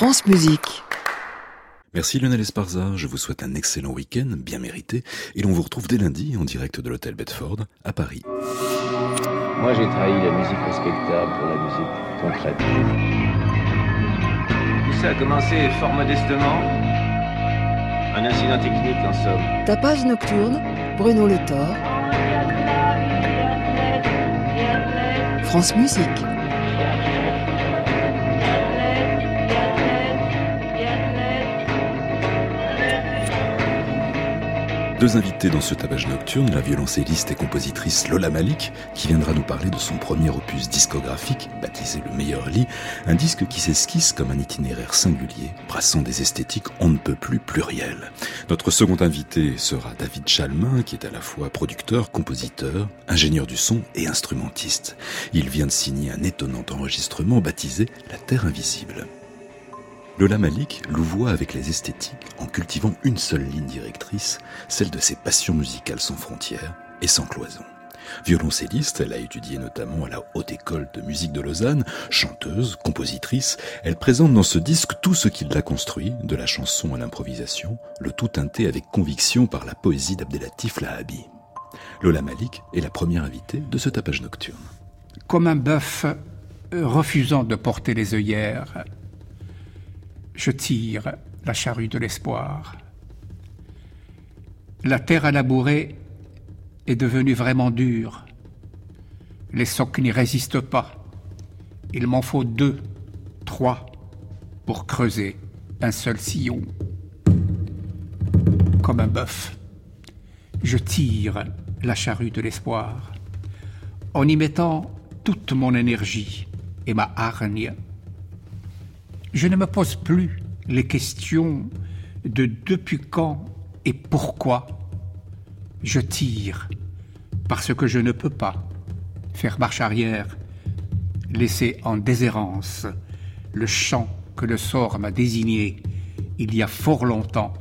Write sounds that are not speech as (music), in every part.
France Musique. Merci Lionel Esparza, je vous souhaite un excellent week-end, bien mérité, et l'on vous retrouve dès lundi en direct de l'hôtel Bedford à Paris. Moi j'ai trahi la musique respectable pour la musique concrète. Tout ça a commencé fort modestement. Un incident technique en somme. Tapage nocturne, Bruno Le Thor. France Musique. Deux invités dans ce tapage nocturne, la violoncelliste et compositrice Lola Malik, qui viendra nous parler de son premier opus discographique, baptisé Le meilleur lit, un disque qui s'esquisse comme un itinéraire singulier, brassant des esthétiques on ne peut plus plurielles. Notre second invité sera David Chalmin, qui est à la fois producteur, compositeur, ingénieur du son et instrumentiste. Il vient de signer un étonnant enregistrement baptisé La Terre Invisible. Lola Malik louvoie avec les esthétiques en cultivant une seule ligne directrice, celle de ses passions musicales sans frontières et sans cloison. Violoncelliste, elle a étudié notamment à la Haute École de musique de Lausanne, chanteuse, compositrice, elle présente dans ce disque tout ce qui l'a construit, de la chanson à l'improvisation, le tout teinté avec conviction par la poésie d'Abdelatif Lahabi. Lola Malik est la première invitée de ce tapage nocturne. Comme un bœuf refusant de porter les œillères, je tire la charrue de l'espoir. La terre à labourer est devenue vraiment dure. Les socs n'y résistent pas. Il m'en faut deux, trois pour creuser un seul sillon. Comme un bœuf, je tire la charrue de l'espoir en y mettant toute mon énergie et ma hargne je ne me pose plus les questions de depuis quand et pourquoi je tire, parce que je ne peux pas faire marche arrière, laisser en déshérence le champ que le sort m'a désigné il y a fort longtemps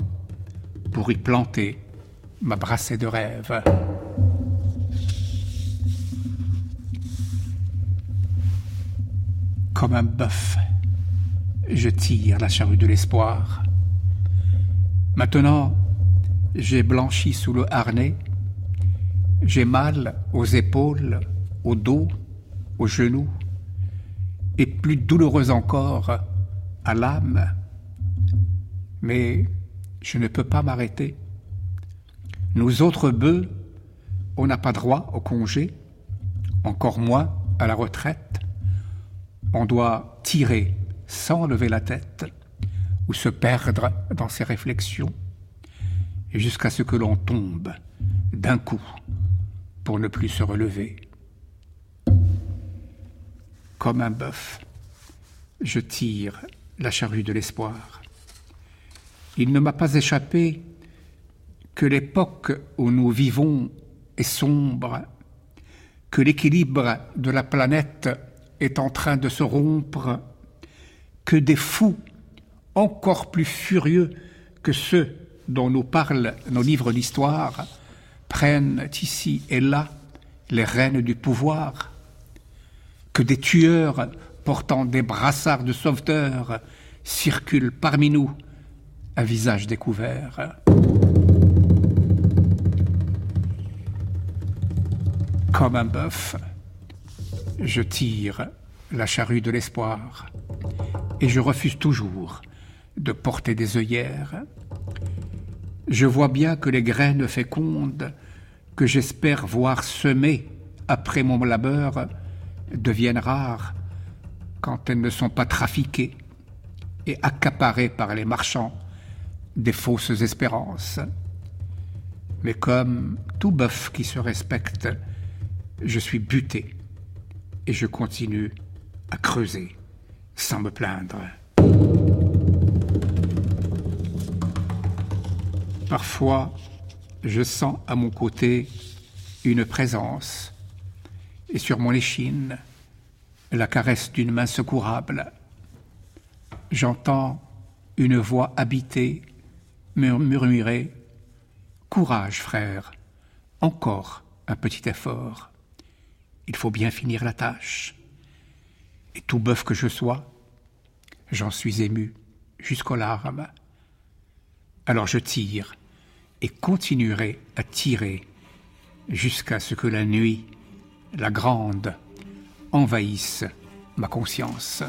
pour y planter ma brassée de rêve. Comme un bœuf je tire la charrue de l'espoir. Maintenant, j'ai blanchi sous le harnais, j'ai mal aux épaules, au dos, aux genoux, et plus douloureux encore à l'âme. Mais je ne peux pas m'arrêter. Nous autres bœufs, on n'a pas droit au congé, encore moins à la retraite. On doit tirer sans lever la tête ou se perdre dans ses réflexions, jusqu'à ce que l'on tombe d'un coup pour ne plus se relever. Comme un bœuf, je tire la charrue de l'espoir. Il ne m'a pas échappé que l'époque où nous vivons est sombre, que l'équilibre de la planète est en train de se rompre que des fous encore plus furieux que ceux dont nous parlent nos livres d'histoire prennent ici et là les rênes du pouvoir, que des tueurs portant des brassards de sauveteurs circulent parmi nous à visage découvert. Comme un bœuf, je tire la charrue de l'espoir et je refuse toujours de porter des œillères. Je vois bien que les graines fécondes que j'espère voir semer après mon labeur deviennent rares quand elles ne sont pas trafiquées et accaparées par les marchands des fausses espérances. Mais comme tout bœuf qui se respecte, je suis buté et je continue à creuser sans me plaindre. Parfois, je sens à mon côté une présence, et sur mon échine, la caresse d'une main secourable. J'entends une voix habitée murmurer Courage, frère, encore un petit effort. Il faut bien finir la tâche. Et tout bœuf que je sois, j'en suis ému jusqu'aux larmes. Alors je tire et continuerai à tirer jusqu'à ce que la nuit, la grande, envahisse ma conscience.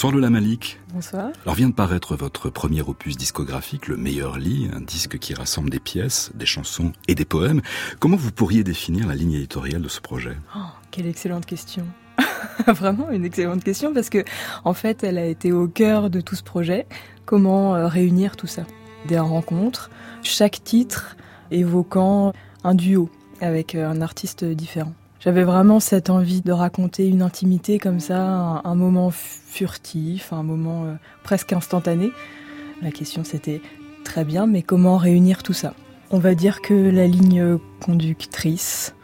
Bonsoir Lola Malik. Bonsoir. Alors vient de paraître votre premier opus discographique, Le Meilleur Lit, un disque qui rassemble des pièces, des chansons et des poèmes. Comment vous pourriez définir la ligne éditoriale de ce projet? Oh, Quelle excellente question. (laughs) Vraiment une excellente question parce que en fait, elle a été au cœur de tout ce projet. Comment euh, réunir tout ça? Des rencontres, chaque titre évoquant un duo avec euh, un artiste différent. J'avais vraiment cette envie de raconter une intimité comme ça, un, moment furtif, un moment euh, presque instantané. La question c'était très bien, mais comment réunir tout ça? On va dire que la ligne conductrice,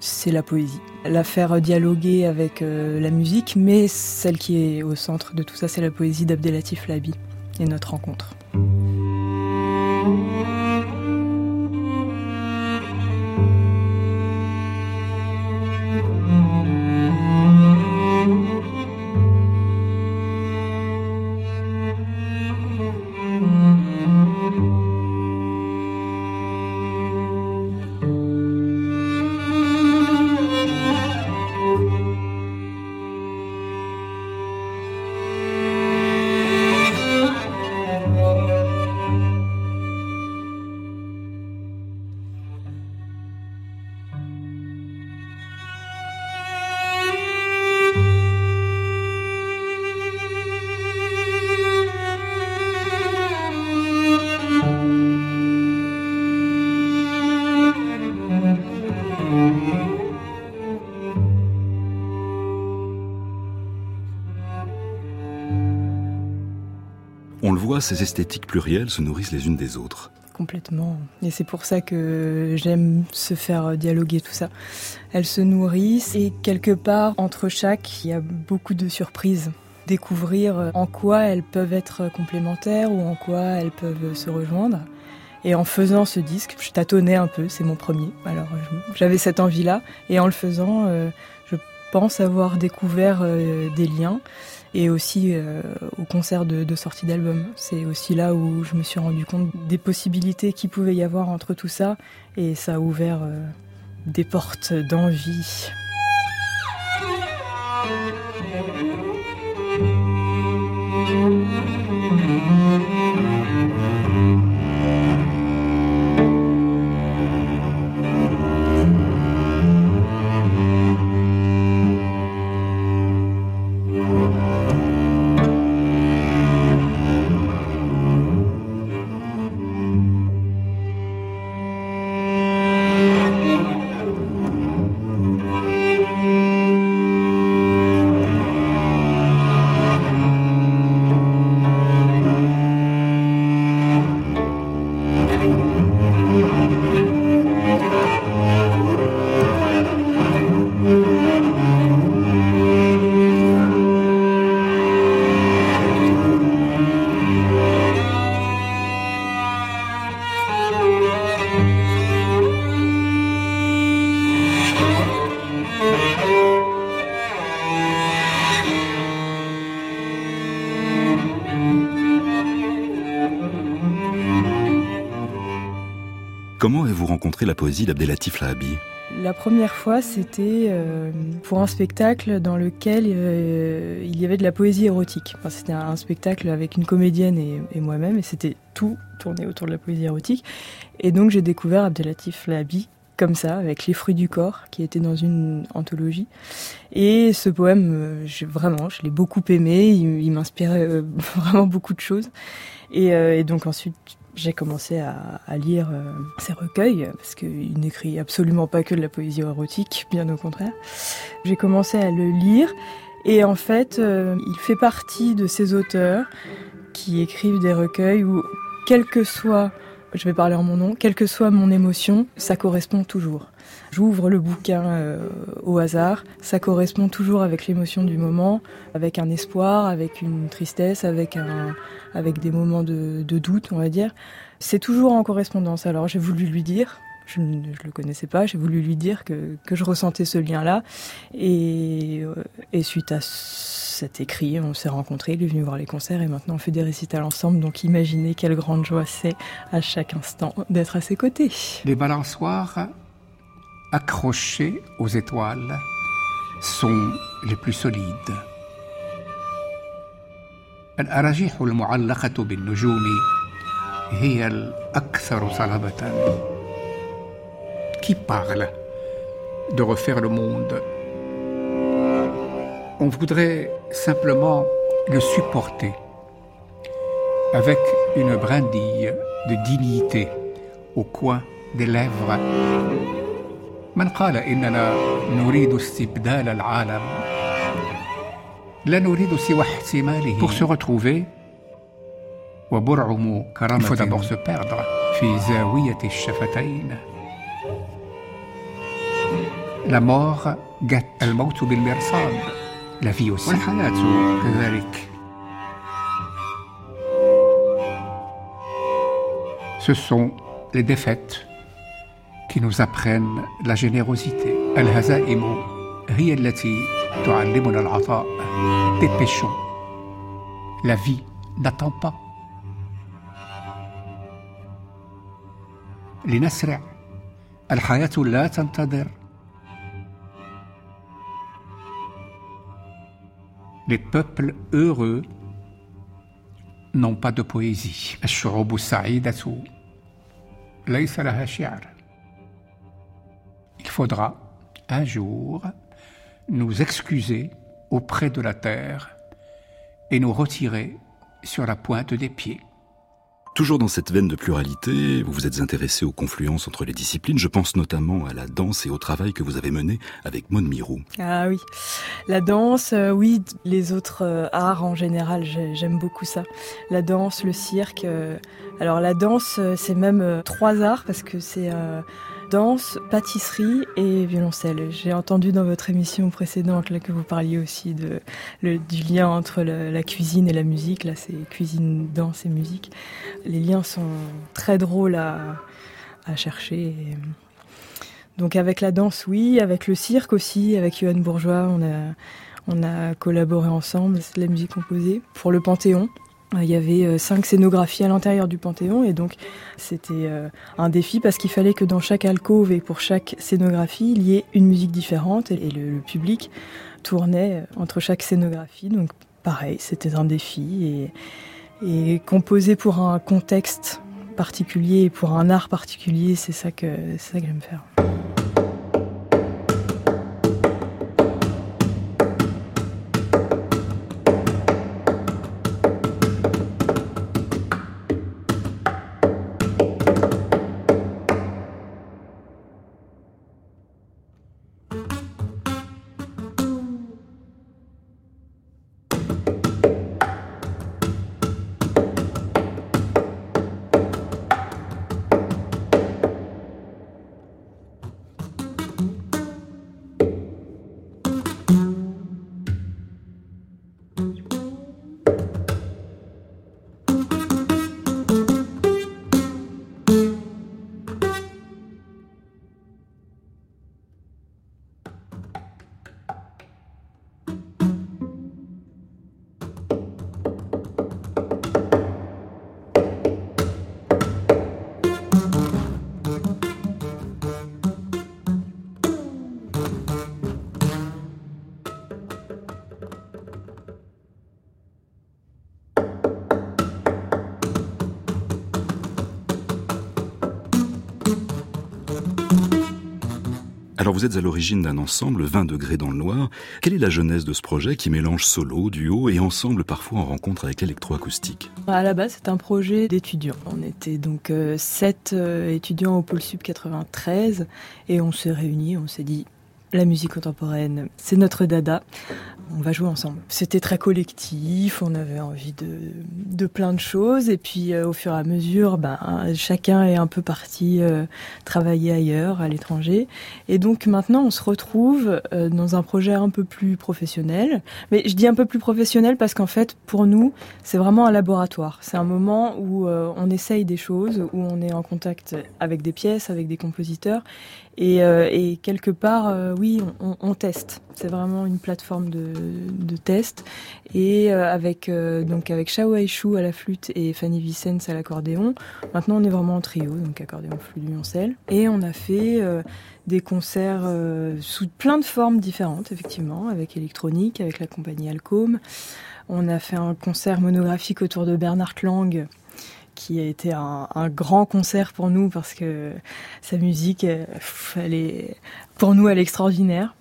c'est la poésie. La faire dialoguer avec euh, la musique, mais celle qui est au centre de tout ça, c'est la poésie d'Abdelatif Labi et notre rencontre. Ces esthétiques plurielles se nourrissent les unes des autres. Complètement. Et c'est pour ça que j'aime se faire dialoguer tout ça. Elles se nourrissent et quelque part, entre chaque, il y a beaucoup de surprises. Découvrir en quoi elles peuvent être complémentaires ou en quoi elles peuvent se rejoindre. Et en faisant ce disque, je tâtonnais un peu, c'est mon premier. Alors j'avais cette envie-là. Et en le faisant, euh, je pense avoir découvert euh, des liens et aussi euh, au concert de, sortie d'album. C'est aussi là où je me suis rendu compte des possibilités qu'il pouvait y avoir entre tout ça et ça a ouvert euh, des portes d'envie. Rencontré la poésie d'Abdelatif Lahabi la première fois, c'était euh, pour un spectacle dans lequel euh, il y avait de la poésie érotique. c'était un, spectacle avec une comédienne et, moi-même, et c'était tout tourné autour de la poésie érotique. Et donc j'ai découvert Abdelatif Lahabi comme ça, avec Les fruits du corps, qui était dans une anthologie. Et ce poème, euh, vraiment, je l'ai beaucoup aimé, il, m'inspirait (laughs) vraiment beaucoup de choses. et donc ensuite, j'ai commencé à, lire euh, ses recueils, parce qu'il n'écrit absolument pas que de la poésie érotique, bien au contraire. J'ai commencé à le lire, et en fait, euh, il fait partie de ces auteurs qui écrivent des recueils où, quel que soit, je vais parler en mon nom, quelle que soit mon émotion, ça correspond toujours. J'ouvre le bouquin euh, au hasard, ça correspond toujours avec l'émotion du moment, avec un espoir, avec une tristesse, avec un, avec des moments de, doute, on va dire. C'est toujours en correspondance. Alors j'ai voulu lui dire, je ne le connaissais pas, j'ai voulu lui dire que, que je ressentais ce lien-là. Et, euh, et, suite à cet écrit, on s'est rencontrés, il est venu voir les concerts et maintenant on fait des récitals ensemble. Donc imaginez quelle grande joie c'est à chaque instant d'être à ses côtés. Les balançoires accrochés aux étoiles sont les plus solides. الأراجيح المعلقة بالنجوم هي الأكثر صلابة. Qui parle de refaire le monde On voudrait simplement le supporter avec une brindille de dignité au coin des lèvres. من قال إننا نريد استبدال العالم. لا نريد سوى احتماله. Pour se retrouver وبرعم كرامة في زاوية الشفتين. la mort الموت بالمرصاد. la vie والحياة كذلك. Ce sont les défaites. qui nous apprennent la générosité. Dépêchons. La vie n'attend pas. لنسرع الحياة لا تنتظر Les peuples heureux n'ont pas de poésie. الشعوب السعيدة ليس لها شعر. Il faudra un jour nous excuser auprès de la terre et nous retirer sur la pointe des pieds. Toujours dans cette veine de pluralité, vous vous êtes intéressé aux confluences entre les disciplines. Je pense notamment à la danse et au travail que vous avez mené avec Maud Mirou. Ah oui, la danse, euh, oui, les autres euh, arts en général, j'aime beaucoup ça. La danse, le cirque. Euh, alors la danse, c'est même trois arts parce que c'est danse, pâtisserie et violoncelle. J'ai entendu dans votre émission précédente que vous parliez aussi du lien entre la cuisine et la musique. Là, c'est cuisine, danse et musique. Les liens sont très drôles à, chercher. Donc avec la danse, oui. Avec le cirque aussi, avec Johan Bourgeois, on a collaboré ensemble. C'est de la musique composée pour le Panthéon. Il y avait euh, cinq scénographies à l'intérieur du Panthéon et donc c'était euh, un défi parce qu'il fallait que dans chaque alcôve et pour chaque scénographie, il y ait une musique différente et le, public tournait euh, entre chaque scénographie. Donc pareil, c'était un défi et, composer pour un contexte particulier et pour un art particulier, c'est ça que, c'est ça que j'aime faire. Vous êtes à l'origine d'un ensemble 20 degrés dans le noir. Quelle est la genèse de ce projet qui mélange solo, duo et ensemble parfois en rencontre avec l'électroacoustique? À la base, c'est un projet d'étudiants. On était donc euh, sept euh, étudiants au pôle sub 93 et on s'est réunis, on s'est dit la musique contemporaine, c'est notre dada on va jouer ensemble. C'était très collectif, on avait envie de, de plein de choses, et puis euh, au fur et à mesure, ben, chacun est un peu parti euh, travailler ailleurs, à l'étranger. Et donc maintenant, on se retrouve euh, dans un projet un peu plus professionnel. Mais je dis un peu plus professionnel parce qu'en fait, pour nous, c'est vraiment un laboratoire. C'est un moment où on essaye des choses, où on est en contact avec des pièces, avec des compositeurs, et, et quelque part, oui, on, teste. C'est vraiment une plateforme de, test. Et euh, avec euh, donc avec Shao Aishu à la flûte et Fanny Vicens à l'accordéon. Maintenant, on est vraiment en trio, donc accordéon, flûte, violoncelle. Et on a fait euh, des concerts sous plein de formes différentes, effectivement, avec électronique, avec la compagnie Alcom. On a fait un concert monographique autour de Bernard Lang qui a été un, grand concert pour nous parce que sa musique, est, pour nous, elle est extraordinaire.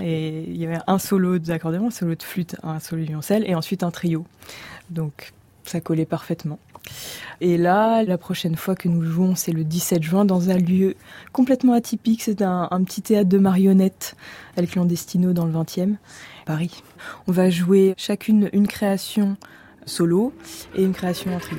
Et il y avait un solo d'accordéon, un solo de flûte, un solo de violoncelle et ensuite un trio. Donc ça collait parfaitement. Et là, la prochaine fois que nous jouons, c'est le 17 juin dans un lieu complètement atypique. C'est un, petit théâtre de marionnettes, El Clandestino dans le 20e, Paris. On va jouer chacune une création solo et une création en trio.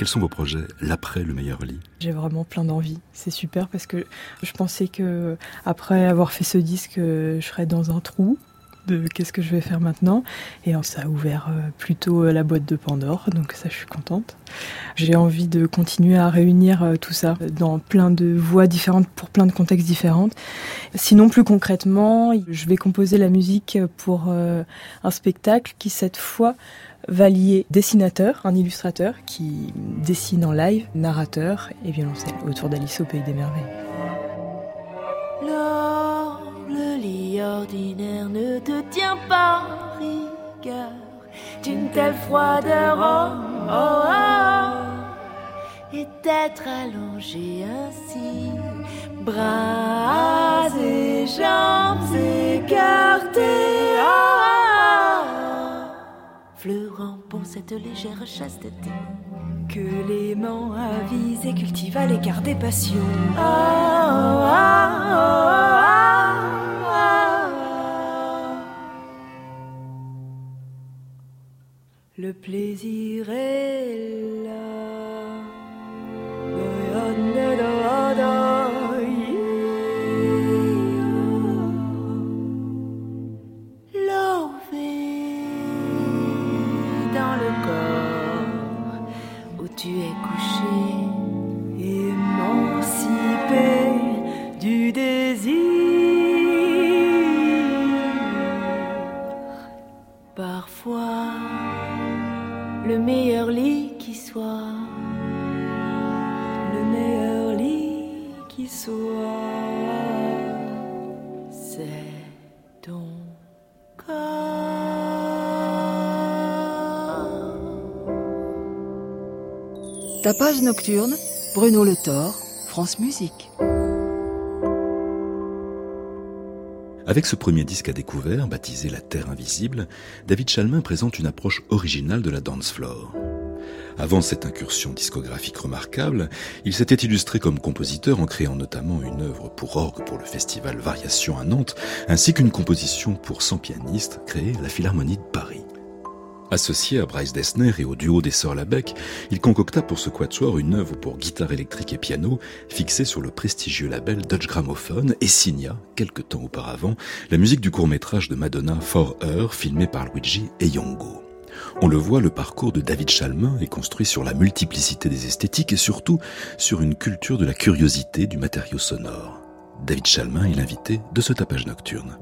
Quels sont vos projets l'après le meilleur lit? J'ai vraiment plein d'envie. C'est super parce que je pensais que après avoir fait ce disque, je serais dans un trou de qu'est-ce que je vais faire maintenant. Et ça a ouvert euh, plutôt euh, la boîte de Pandore, donc ça je suis contente. J'ai envie de continuer à réunir euh, tout ça dans plein de voix différentes pour plein de contextes différents. Sinon plus concrètement, je vais composer la musique pour un spectacle qui cette fois va lier dessinateur, un illustrateur qui dessine en live, narrateur et violoncelle autour d'Alice au Pays des Merveilles. le lit ordinaire ne te tient pas rigueur d'une telle froideur. Oh, oh, oh, et d'être allongé ainsi, bras et jambes écartés. Fleurant bon cette légère chasteté que l'aimant avise et cultive à l'écart des passions. Ah, ah, ah, Le plaisir est là. Tapage nocturne, Bruno Le Thor, France Musique. Avec ce premier disque à découvert, baptisé La Terre Invisible, David Chalmin présente une approche originale de la dance floor. Avant cette incursion discographique remarquable, il s'était illustré comme compositeur en créant notamment une œuvre pour orgue pour le festival Variation à Nantes, ainsi qu'une composition pour 100 pianistes créée à la Philharmonie de Paris. Associé à Bryce Dessner et au duo des Sœurs Labec, il concocta pour ce quatuor une œuvre pour guitare électrique et piano fixée sur le prestigieux label Dutch Gramophone et signa, quelque temps auparavant, la musique du court-métrage de Madonna For Her filmé par Luigi Eyongo. On le voit, le parcours de David Chalmin est construit sur la multiplicité des esthétiques et surtout sur une culture de la curiosité du matériau sonore. David Chalmin est l'invité de ce tapage nocturne.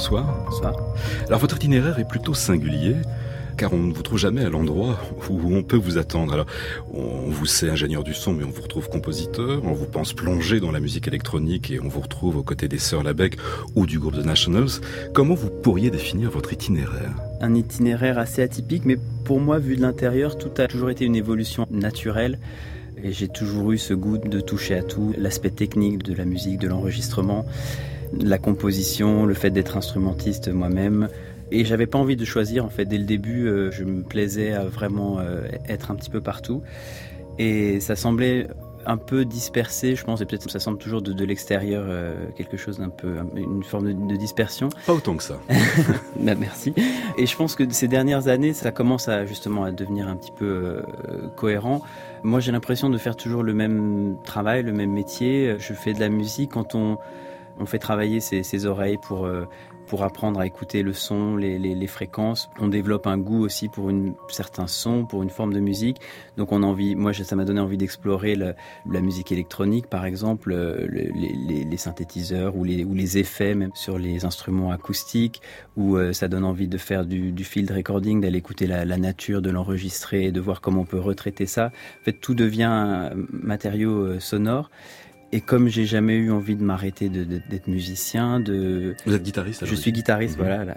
Bonsoir. Alors votre itinéraire est plutôt singulier car on ne vous trouve jamais à l'endroit où on peut vous attendre. Alors, on vous sait ingénieur du son, mais on vous retrouve compositeur, on vous pense plongé dans la musique électronique et on vous retrouve aux côtés des Sœurs Labec ou du groupe The Nationals. Comment vous pourriez définir votre itinéraire? Un itinéraire assez atypique, mais pour moi, vu de l'intérieur, tout a toujours été une évolution naturelle. Et j'ai toujours eu ce goût de toucher à tout, l'aspect technique de la musique, de l'enregistrement la composition, le fait d'être instrumentiste moi-même. Et j'avais pas envie de choisir en fait dès le début. Euh, je me plaisais à vraiment euh, être un petit peu partout. Et ça semblait un peu dispersé, je pense, et peut-être ça semble toujours de, l'extérieur quelque chose d'un peu, une forme de, dispersion. Pas autant que ça. (laughs) bah, merci. Et je pense que ces dernières années, ça commence à justement à devenir un petit peu cohérent. Moi, j'ai l'impression de faire toujours le même travail, le même métier. Je fais de la musique quand on on fait travailler ses, oreilles pour pour apprendre à écouter le son, les, les, fréquences. On développe un goût aussi pour un certain son, pour une forme de musique. Donc on a envie, moi ça m'a donné envie d'explorer la musique électronique par exemple, euh, les, synthétiseurs ou les, ou les effets même sur les instruments acoustiques, ou euh, ça donne envie de faire du, field recording, d'aller écouter la, la, nature, de l'enregistrer, de voir comment on peut retraiter ça. En fait tout devient matériau euh, sonore. Et comme j'ai jamais eu envie de m'arrêter d'être musicien, de vous êtes guitariste. Je suis guitariste, mhm. voilà,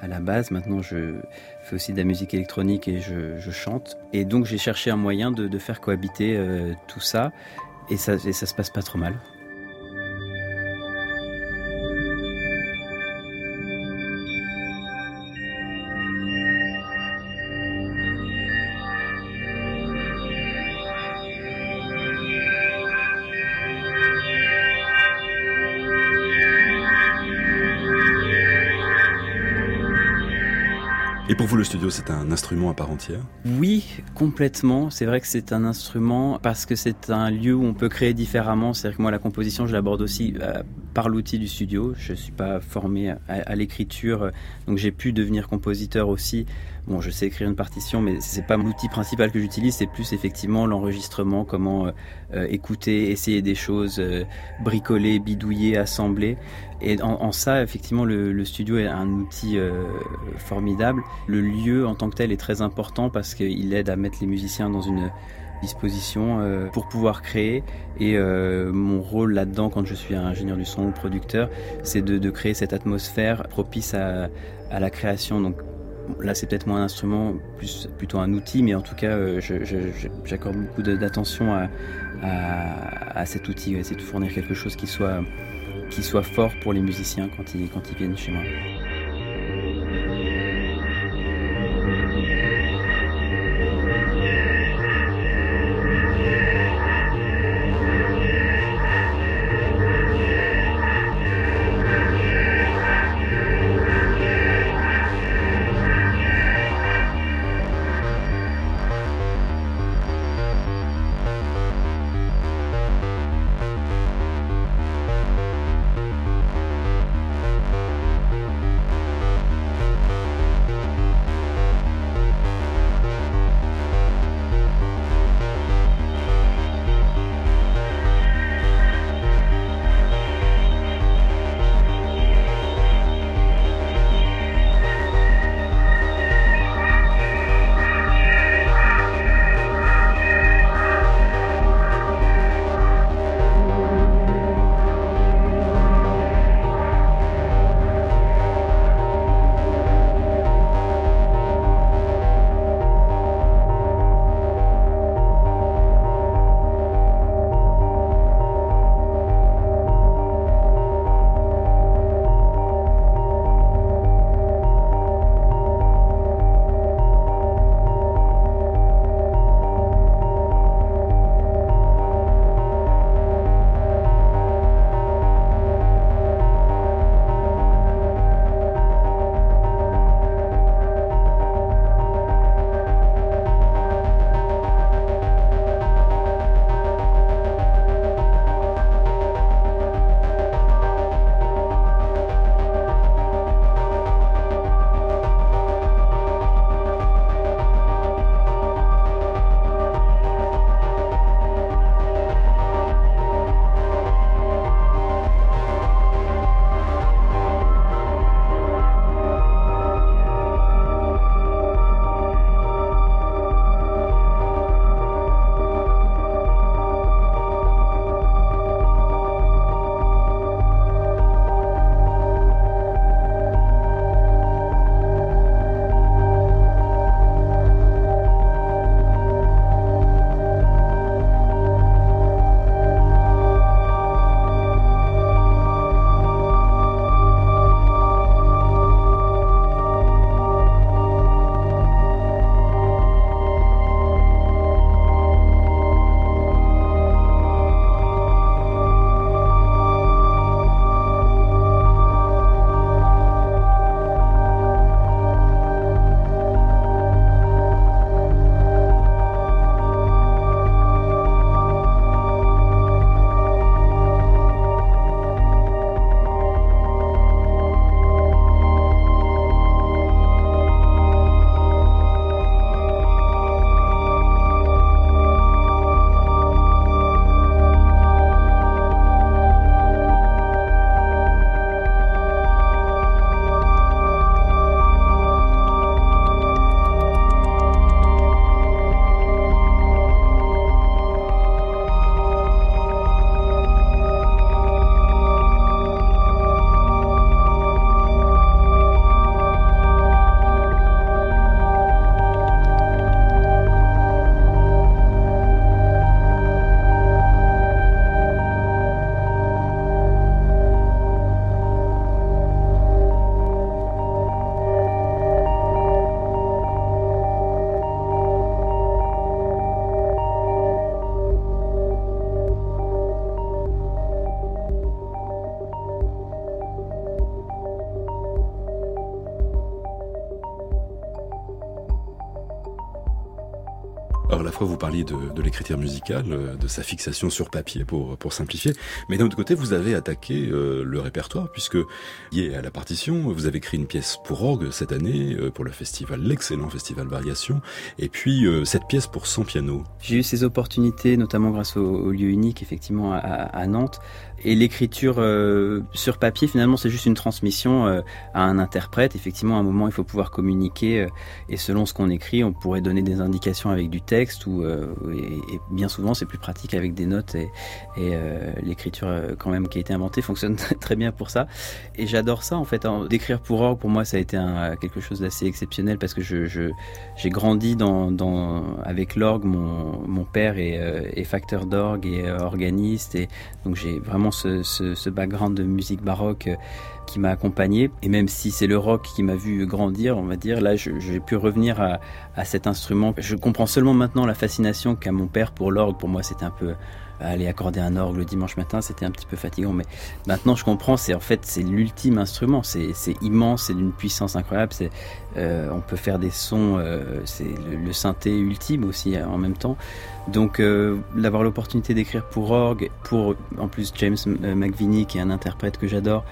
à, la base. Maintenant, je fais aussi de la musique électronique et je, chante. Et donc, j'ai cherché un moyen de, faire cohabiter euh, tout ça, et ça, et ça se passe pas trop mal. Et pour vous, le studio, c'est un instrument à part entière? Oui, complètement. C'est vrai que c'est un instrument parce que c'est un lieu où on peut créer différemment. C'est-à-dire que moi, la composition, je l'aborde aussi euh, par l'outil du studio. Je ne suis pas formé à, l'écriture, donc j'ai pu devenir compositeur aussi. Bon, je sais écrire une partition, mais c'est pas l'outil principal que j'utilise. C'est plus effectivement l'enregistrement, comment euh, euh, écouter, essayer des choses, euh, bricoler, bidouiller, assembler. Et en, ça, effectivement, le, studio est un outil formidable. Le lieu en tant que tel est très important parce qu'il aide à mettre les musiciens dans une disposition pour pouvoir créer. Et mon rôle là-dedans, quand je suis ingénieur du son ou producteur, c'est de, créer cette atmosphère propice à, la création. Donc là, c'est peut-être moins un instrument, plutôt un outil, mais en tout cas, euh, j'accorde beaucoup d'attention à, à, cet outil, essayer de fournir quelque chose qui soit, qui soit fort pour les musiciens quand ils, quand ils viennent chez moi. Vous parliez de, l'écriture musicale, euh, de sa fixation sur papier pour, simplifier, mais d'un autre côté vous avez attaqué euh, le répertoire puisque lié à la partition, vous avez écrit une pièce pour orgue cette année euh, pour le festival, l'excellent festival Variation, et puis cette pièce pour 100 pianos. J'ai eu ces opportunités notamment grâce au, lieu unique effectivement à Nantes et l'écriture euh, sur papier, finalement, c'est juste une transmission euh, à un interprète. Effectivement, à un moment, il faut pouvoir communiquer. Euh, et selon ce qu'on écrit, on pourrait donner des indications avec du texte. Ou, et, bien souvent, c'est plus pratique avec des notes. Et, l'écriture, quand même, qui a été inventée, (laughs) fonctionne très bien pour ça. Et j'adore ça, en fait. D'écrire pour orgue, pour moi, ça a été un, quelque chose d'assez exceptionnel parce que je, j'ai grandi dans, dans, avec l'orgue. Mon, mon père est, est facteur d'orgue et organiste. Et donc, j'ai vraiment ce, background de musique baroque euh, qui m'a accompagné. Et même si c'est le rock qui m'a vu grandir, on va dire, là, j'ai pu revenir à, à, cet instrument. Je comprends seulement maintenant la fascination qu'a mon père pour l'orgue. Pour moi, c'était un peu aller accorder un orgue le dimanche matin, c'était un petit peu fatigant. Mais maintenant, je comprends. C'est en fait, c'est l'ultime instrument. C'est immense, c'est d'une puissance incroyable. C'est, euh, on peut faire des sons. Euh, c'est le, synthé ultime aussi en même temps. Donc, euh, d'avoir l'opportunité d'écrire pour orgue, pour en plus James McVinney, qui est un interprète que j'adore.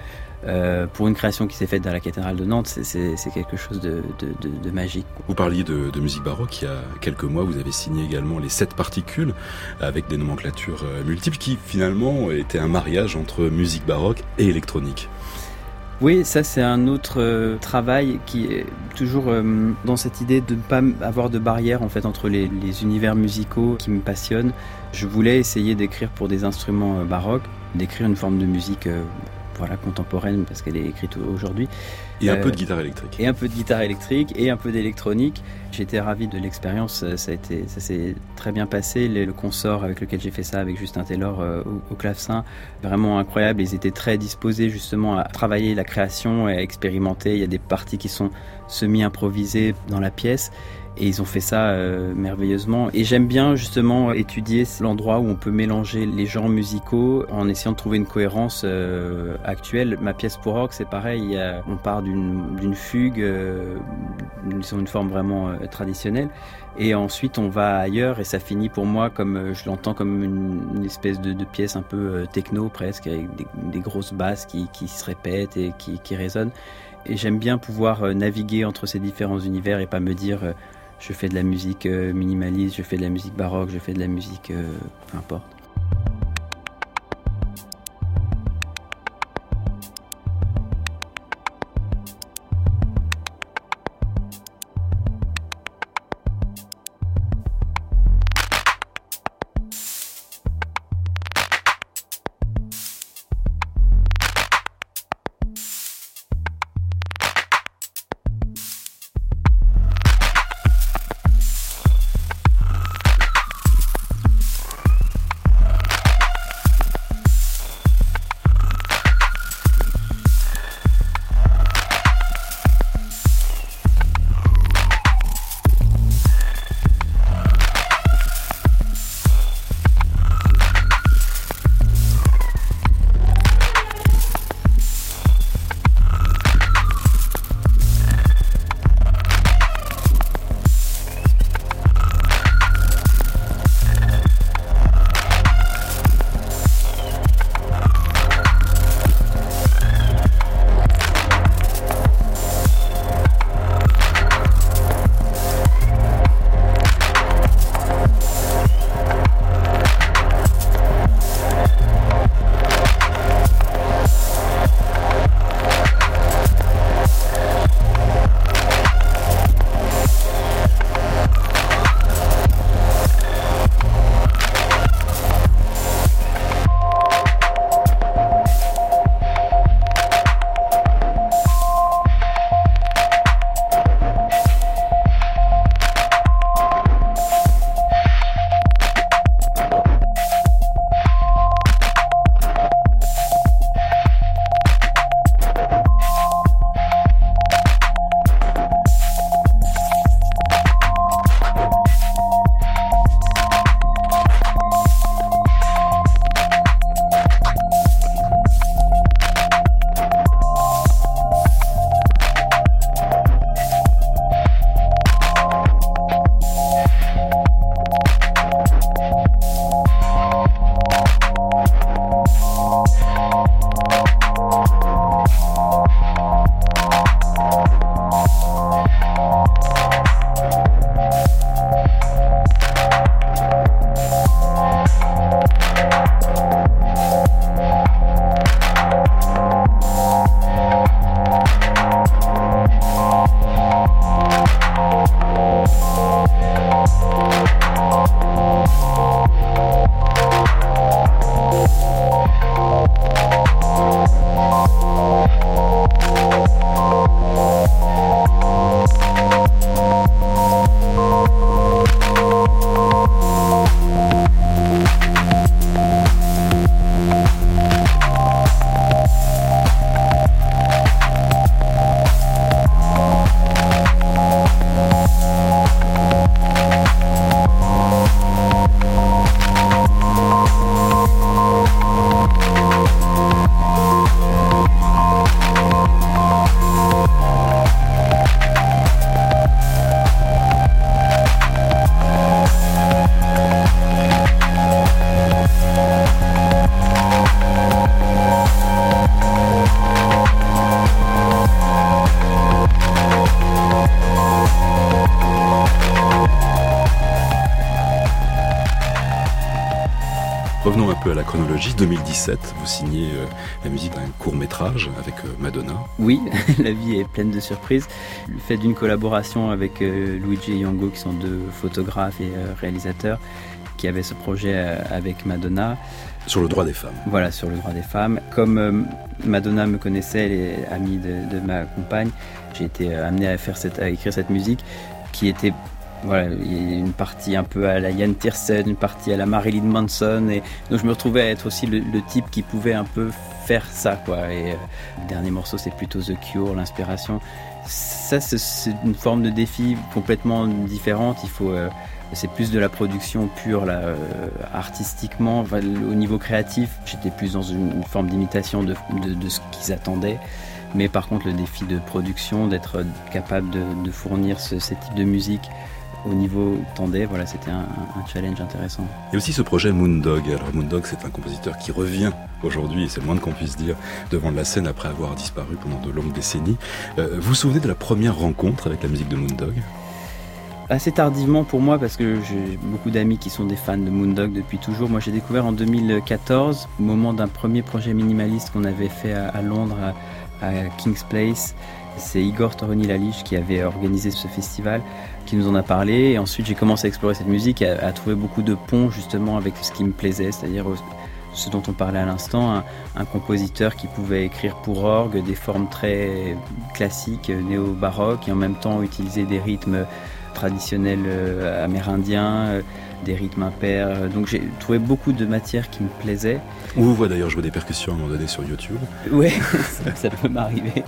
Euh, pour une création qui s'est faite dans la cathédrale de Nantes, c'est quelque chose de, de, de, magique. Vous parliez de, musique baroque, il y a quelques mois, vous avez signé également les sept particules avec des nomenclatures euh, multiples qui finalement étaient un mariage entre musique baroque et électronique. Oui, ça c'est un autre euh, travail qui est toujours dans cette idée de ne pas avoir de barrière en fait entre les, les, univers musicaux qui me passionnent. Je voulais essayer d'écrire pour des instruments baroques, d'écrire une forme de musique voilà, contemporaine parce qu'elle est écrite aujourd'hui. Et un peu de euh, guitare électrique. Et un peu de guitare électrique et un peu d'électronique. J'étais ravi de l'expérience, ça, a été, ça s'est très bien passé. Le, consort avec lequel j'ai fait ça avec Justin Taylor euh, au, clavecin, vraiment incroyable. Ils étaient très disposés justement à travailler la création et à expérimenter. Il y a des parties qui sont semi-improvisées dans la pièce et ils ont fait ça euh, merveilleusement. Et j'aime bien justement étudier l'endroit où on peut mélanger les genres musicaux en essayant de trouver une cohérence euh, actuelle. Ma pièce pour rock, c'est pareil. on part d'une fugue, euh, sur une forme vraiment euh, traditionnelle, et ensuite on va ailleurs et ça finit pour moi comme je l'entends comme une, espèce de, pièce un peu techno presque, avec des, grosses basses qui, se répètent et qui résonnent. Et j'aime bien pouvoir naviguer entre ces différents univers et pas me dire je fais de la musique euh, minimaliste, je fais de la musique baroque, je fais de la musique euh, peu importe. Chronologie. 2017, vous signez euh, la musique d'un court métrage avec euh, Madonna. Oui, (laughs) la vie est pleine de surprises. Le fait d'une collaboration avec Luigi et Yango, qui sont deux photographes et réalisateurs, qui avaient ce projet avec Madonna. Sur le droit des femmes. Voilà, sur le droit des femmes. Comme Madonna me connaissait, elle est amie de, ma compagne, j'ai été amené à, faire cette, à écrire cette musique qui était voilà, il y a une partie un peu à la Yann Tiersen, une partie à la Marilyn Manson, et donc je me retrouvais à être aussi le, type qui pouvait un peu faire ça, quoi. Et euh, le dernier morceau, c'est plutôt The Cure, l'inspiration. Ça, c'est une forme de défi complètement différente. Il faut, euh, c'est plus de la production pure, là, euh, artistiquement, au niveau créatif. J'étais plus dans une, forme d'imitation de, de, ce qu'ils attendaient. Mais par contre, le défi de production, d'être capable de, fournir ce, ce type de musique au niveau tendait, voilà, c'était un, challenge intéressant. Et aussi ce projet Moondog. Alors Moondog, c'est un compositeur qui revient aujourd'hui, et c'est le moins qu'on puisse dire, devant la scène après avoir disparu pendant de longues décennies. Euh, vous vous souvenez de la première rencontre avec la musique de Moondog? Assez tardivement pour moi parce que j'ai beaucoup d'amis qui sont des fans de Moondog depuis toujours. Moi j'ai découvert en 2014 au moment d'un premier projet minimaliste qu'on avait fait à, Londres à, King's Place. C'est Igor Toroni Laliche qui avait organisé ce festival qui nous en a parlé. Et ensuite, j'ai commencé à explorer cette musique, à, à, trouver beaucoup de ponts justement avec ce qui me plaisait, c'est-à-dire ce dont on parlait à l'instant, un, compositeur qui pouvait écrire pour orgue des formes très classiques, néo-baroques, et en même temps utiliser des rythmes traditionnels euh, amérindiens, euh, des rythmes impairs. Donc j'ai trouvé beaucoup de matière qui me plaisait. On vous voit d'ailleurs jouer des percussions à un moment donné sur YouTube. Oui, (laughs) ça, peut m'arriver.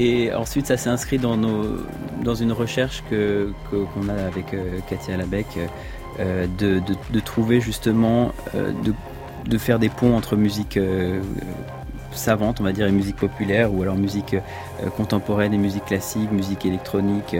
Et ensuite, ça s'est inscrit dans, une recherche qu'on a avec euh, Katia Labec, euh, de, trouver justement, euh, de, de, faire des ponts entre musique savante, on va dire, et musique populaire, ou alors musique contemporaine et musique classique, musique électronique.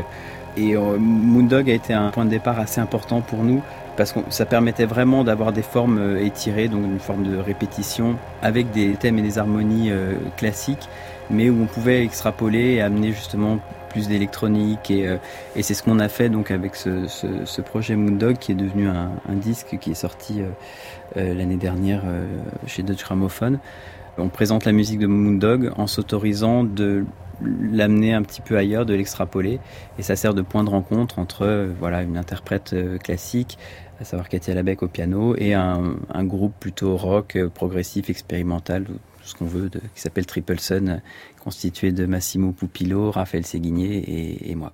Et Moondog a été un point de départ assez important pour nous parce que ça permettait vraiment d'avoir des formes étirées, donc une forme de répétition avec des thèmes et des harmonies classiques, mais où on pouvait extrapoler et amener justement plus d'électronique et, euh, et c'est ce qu'on a fait donc avec ce, ce, ce, projet Moondog qui est devenu un, disque qui est sorti l'année dernière chez Dutch Gramophone. On présente la musique de Moondog en s'autorisant de l'amener un petit peu ailleurs, de l'extrapoler. Et ça sert de point de rencontre entre voilà une interprète classique à savoir Katia Labec au piano, et un, groupe plutôt rock, euh, progressif, expérimental, ce qu'on veut, qui s'appelle Triple Sun, constitué de Massimo Pupillo, Raphaël Séguinier et moi.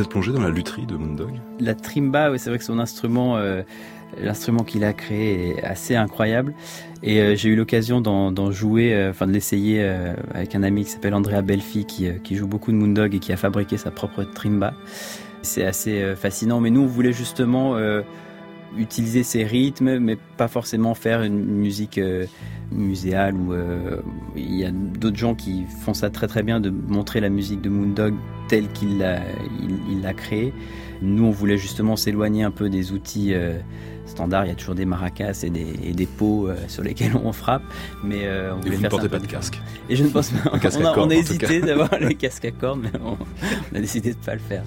Vous êtes plongé dans la lutherie de Moondog La trimba, c'est vrai que son instrument, euh, l'instrument qu'il a créé est assez incroyable. Et euh, j'ai eu l'occasion d'en jouer, euh, enfin de l'essayer avec un ami qui s'appelle Andrea Belfi, qui, qui, joue beaucoup de Moondog et qui a fabriqué sa propre trimba. C'est assez fascinant. Mais nous, on voulait justement utiliser ces rythmes, mais pas forcément faire une musique euh, muséale. Ou il y a d'autres gens qui font ça très très bien, de montrer la musique de Moondog telle qu'il l'a il, l'a créée. Nous, on voulait justement s'éloigner un peu des outils standards. Il y a toujours des maracas et des, et des pots sur lesquels on frappe, mais on voulait ne portez pas de casque. Et je ne pense pas. on, a, on a hésité d'avoir les casques à cordes, mais on, on a décidé de ne pas le faire.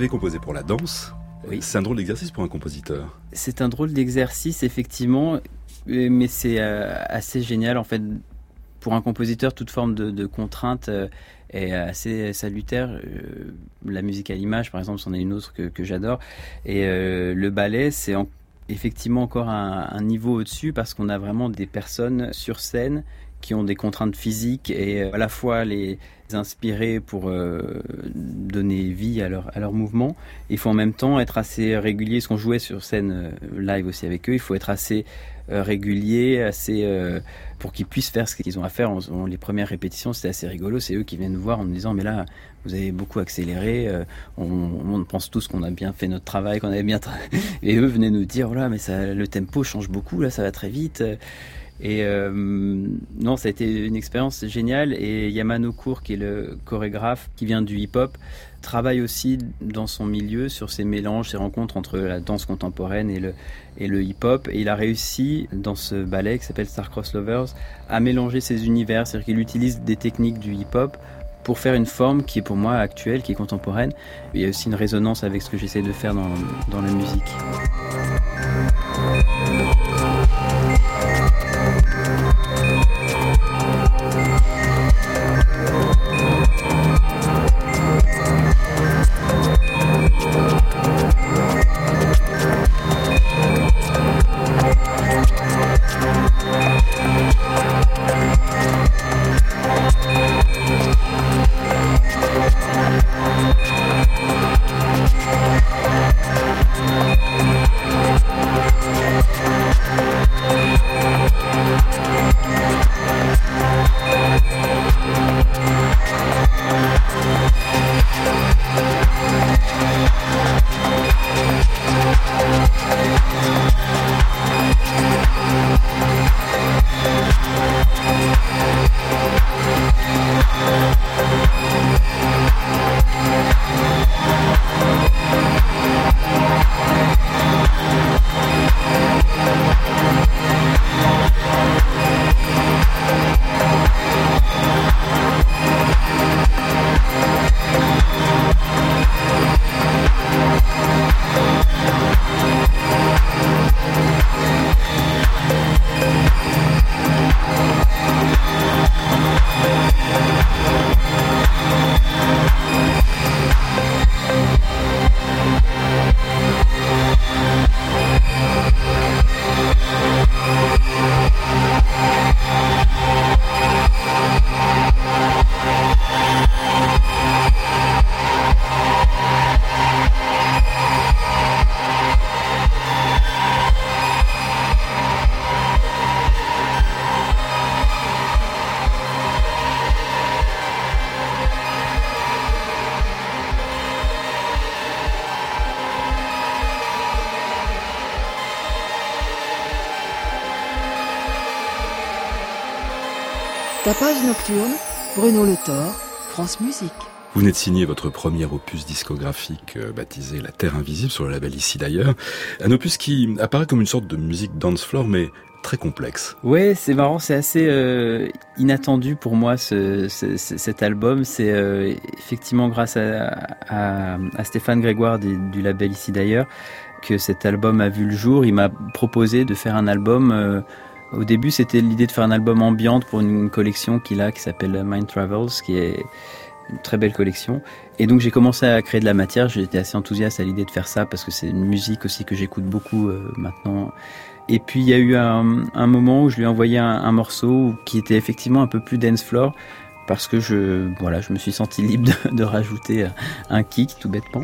Avez composé pour la danse. Oui. C'est un drôle d'exercice pour un compositeur. C'est un drôle d'exercice, effectivement, mais c'est euh, assez génial, en fait. Pour un compositeur, toute forme de, contrainte euh, est assez salutaire. Euh, la musique à l'image, par exemple, c'en est une autre que, j'adore. Et le ballet, c'est effectivement encore un, un niveau au-dessus parce qu'on a vraiment des personnes sur scène qui ont des contraintes physiques et à la fois les inspirer pour euh, donner vie à leur, mouvement. Il faut en même temps être assez régulier. Ce qu'on jouait sur scène euh, live aussi avec eux, il faut être assez euh, régulier, assez pour qu'ils puissent faire ce qu'ils ont à faire. les premières répétitions, c'était assez rigolo. C'est eux qui viennent nous voir en nous disant mais là, vous avez beaucoup accéléré. on, pense tous qu'on a bien fait notre travail, qu'on avait bien. (laughs) et eux venaient nous dire voilà, mais ça, le tempo change beaucoup. Là, ça va très vite. Et euh, non, ça a été une expérience géniale. Et Yamano Kour, qui est le chorégraphe qui vient du hip-hop, travaille aussi dans son milieu sur ces mélanges, ces rencontres entre la danse contemporaine et le, et le hip-hop. Et il a réussi, dans ce ballet qui s'appelle Star Cross Lovers, à mélanger ces univers. C'est-à-dire qu'il utilise des techniques du hip-hop pour faire une forme qui est pour moi actuelle, qui est contemporaine. Il y a aussi une résonance avec ce que j'essaie de faire dans, dans la musique. Tapage nocturne, Bruno Le Thor, France Musique. Vous venez de signer votre premier opus discographique euh, baptisé La Terre Invisible sur le label ici d'ailleurs. Un opus qui apparaît comme une sorte de musique dance floor mais très complexe. Ouais, c'est marrant, c'est assez euh, inattendu pour moi ce, ce, cet album. C'est euh, effectivement grâce à, à, à Stéphane Grégoire du, du label ici d'ailleurs que cet album a vu le jour. Il m'a proposé de faire un album. Au début, c'était l'idée de faire un album ambiante pour une collection qu'il a qui s'appelle Mind Travels, qui est une très belle collection. Et donc j'ai commencé à créer de la matière. J'étais assez enthousiaste à l'idée de faire ça parce que c'est une musique aussi que j'écoute beaucoup euh, maintenant. Et puis il y a eu un, moment où je lui ai envoyé un, morceau qui était effectivement un peu plus dance floor parce que je voilà je me suis senti libre de rajouter un kick tout bêtement.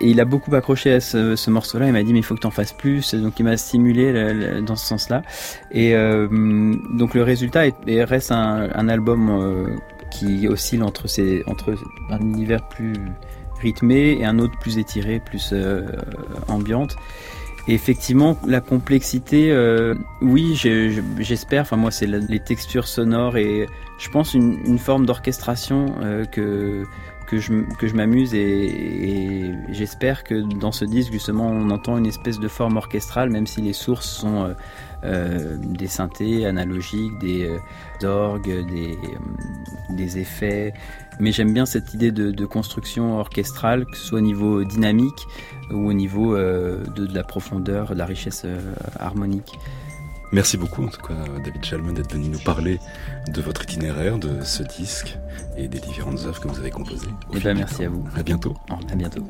Et il a beaucoup accroché à ce, ce morceau-là. Il m'a dit mais il faut que tu en fasses plus. Donc il m'a stimulé dans ce sens-là. Et euh, donc le résultat est, reste un, un album euh, qui oscille entre ces entre un univers plus rythmé et un autre plus étiré, plus euh, ambiante. Et effectivement, la complexité, euh, oui, j'espère. Enfin, moi, c'est les textures sonores et je pense une, une forme d'orchestration euh, que que je, que je m'amuse et, j'espère que dans ce disque justement on entend une espèce de forme orchestrale même si les sources sont euh, euh, des synthés analogiques, des orgues, des, des effets. Mais j'aime bien cette idée de, construction orchestrale, que ce soit au niveau dynamique ou au niveau de, la profondeur, de la richesse harmonique. Merci beaucoup en tout cas David Chalmon d'être venu nous parler de votre itinéraire, de ce disque et des différentes œuvres que vous avez composées. Eh ben merci à vous. À bientôt. À bientôt.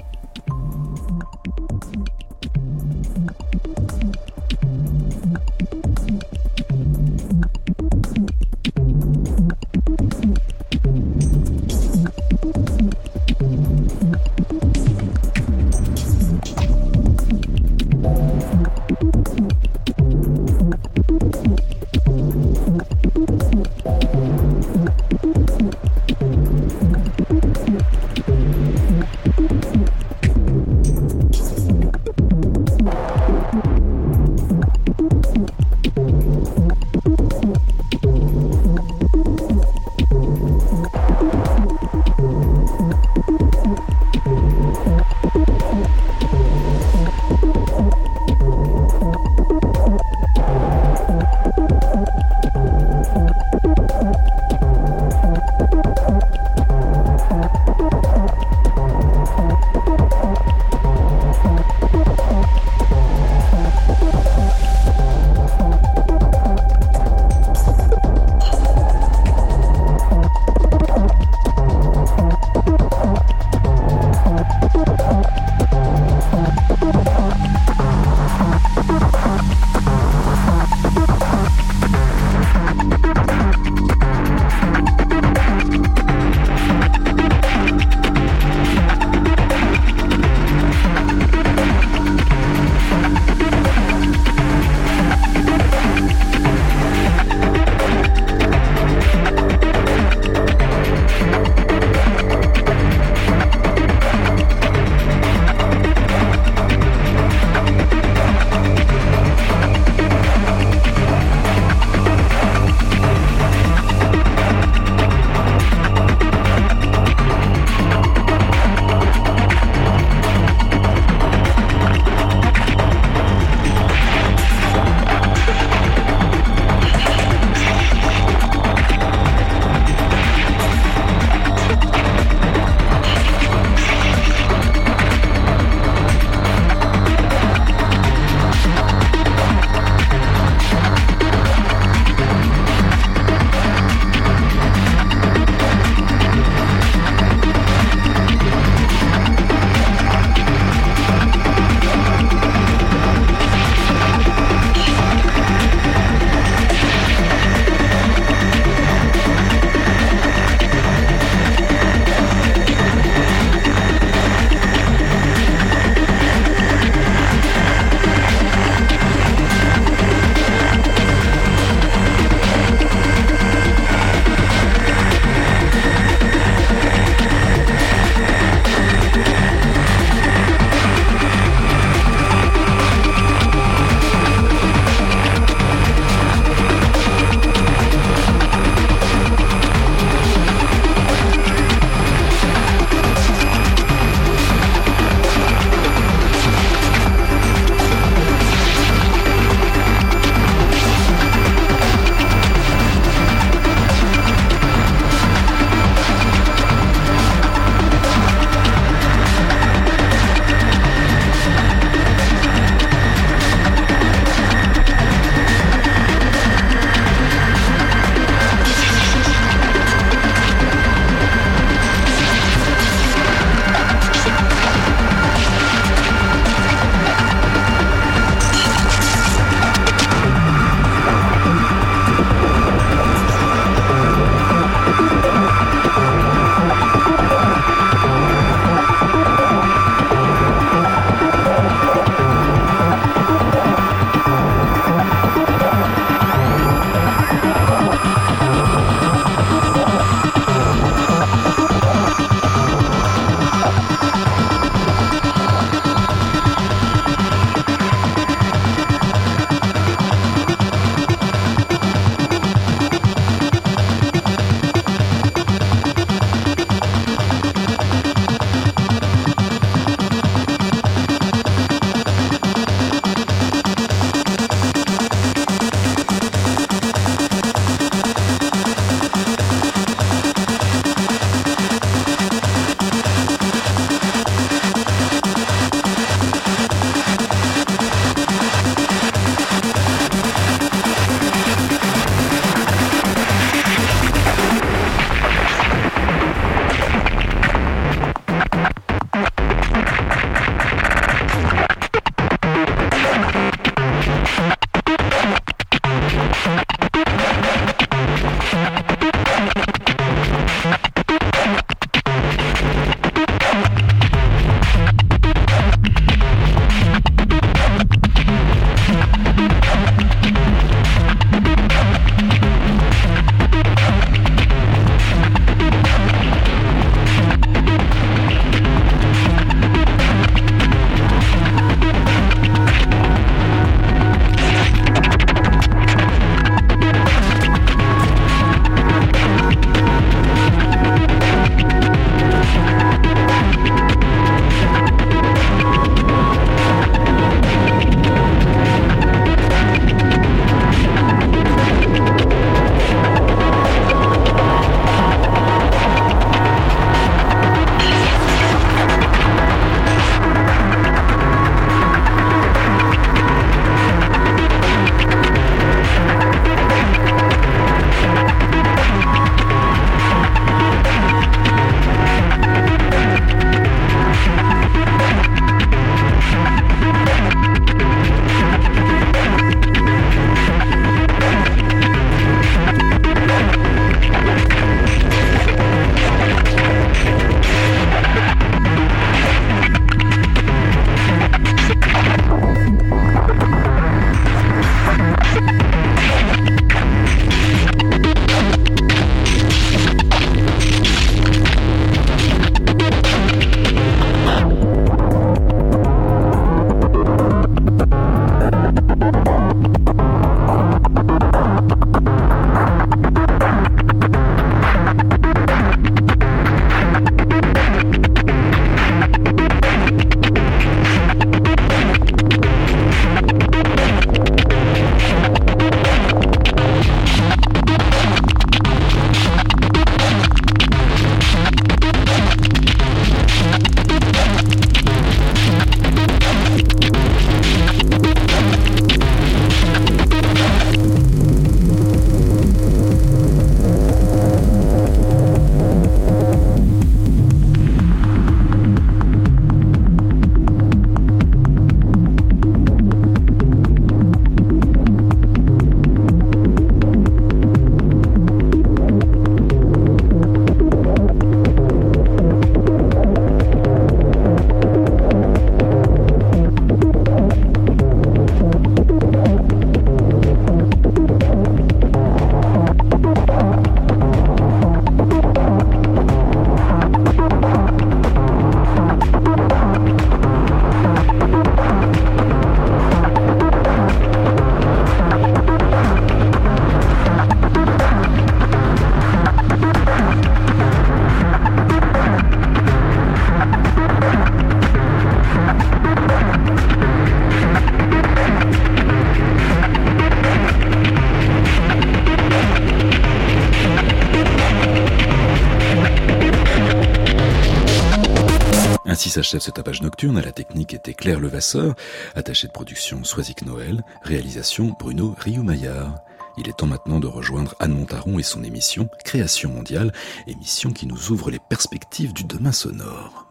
Ainsi s'achève ce tapage nocturne. À la technique était Claire Levasseur, attaché de production Soisic Noël, réalisation Bruno Rio-Maillard. Il est temps maintenant de rejoindre Anne Montaron et son émission Création mondiale, émission qui nous ouvre les perspectives du demain sonore.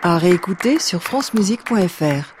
À réécouter sur francemusique.fr.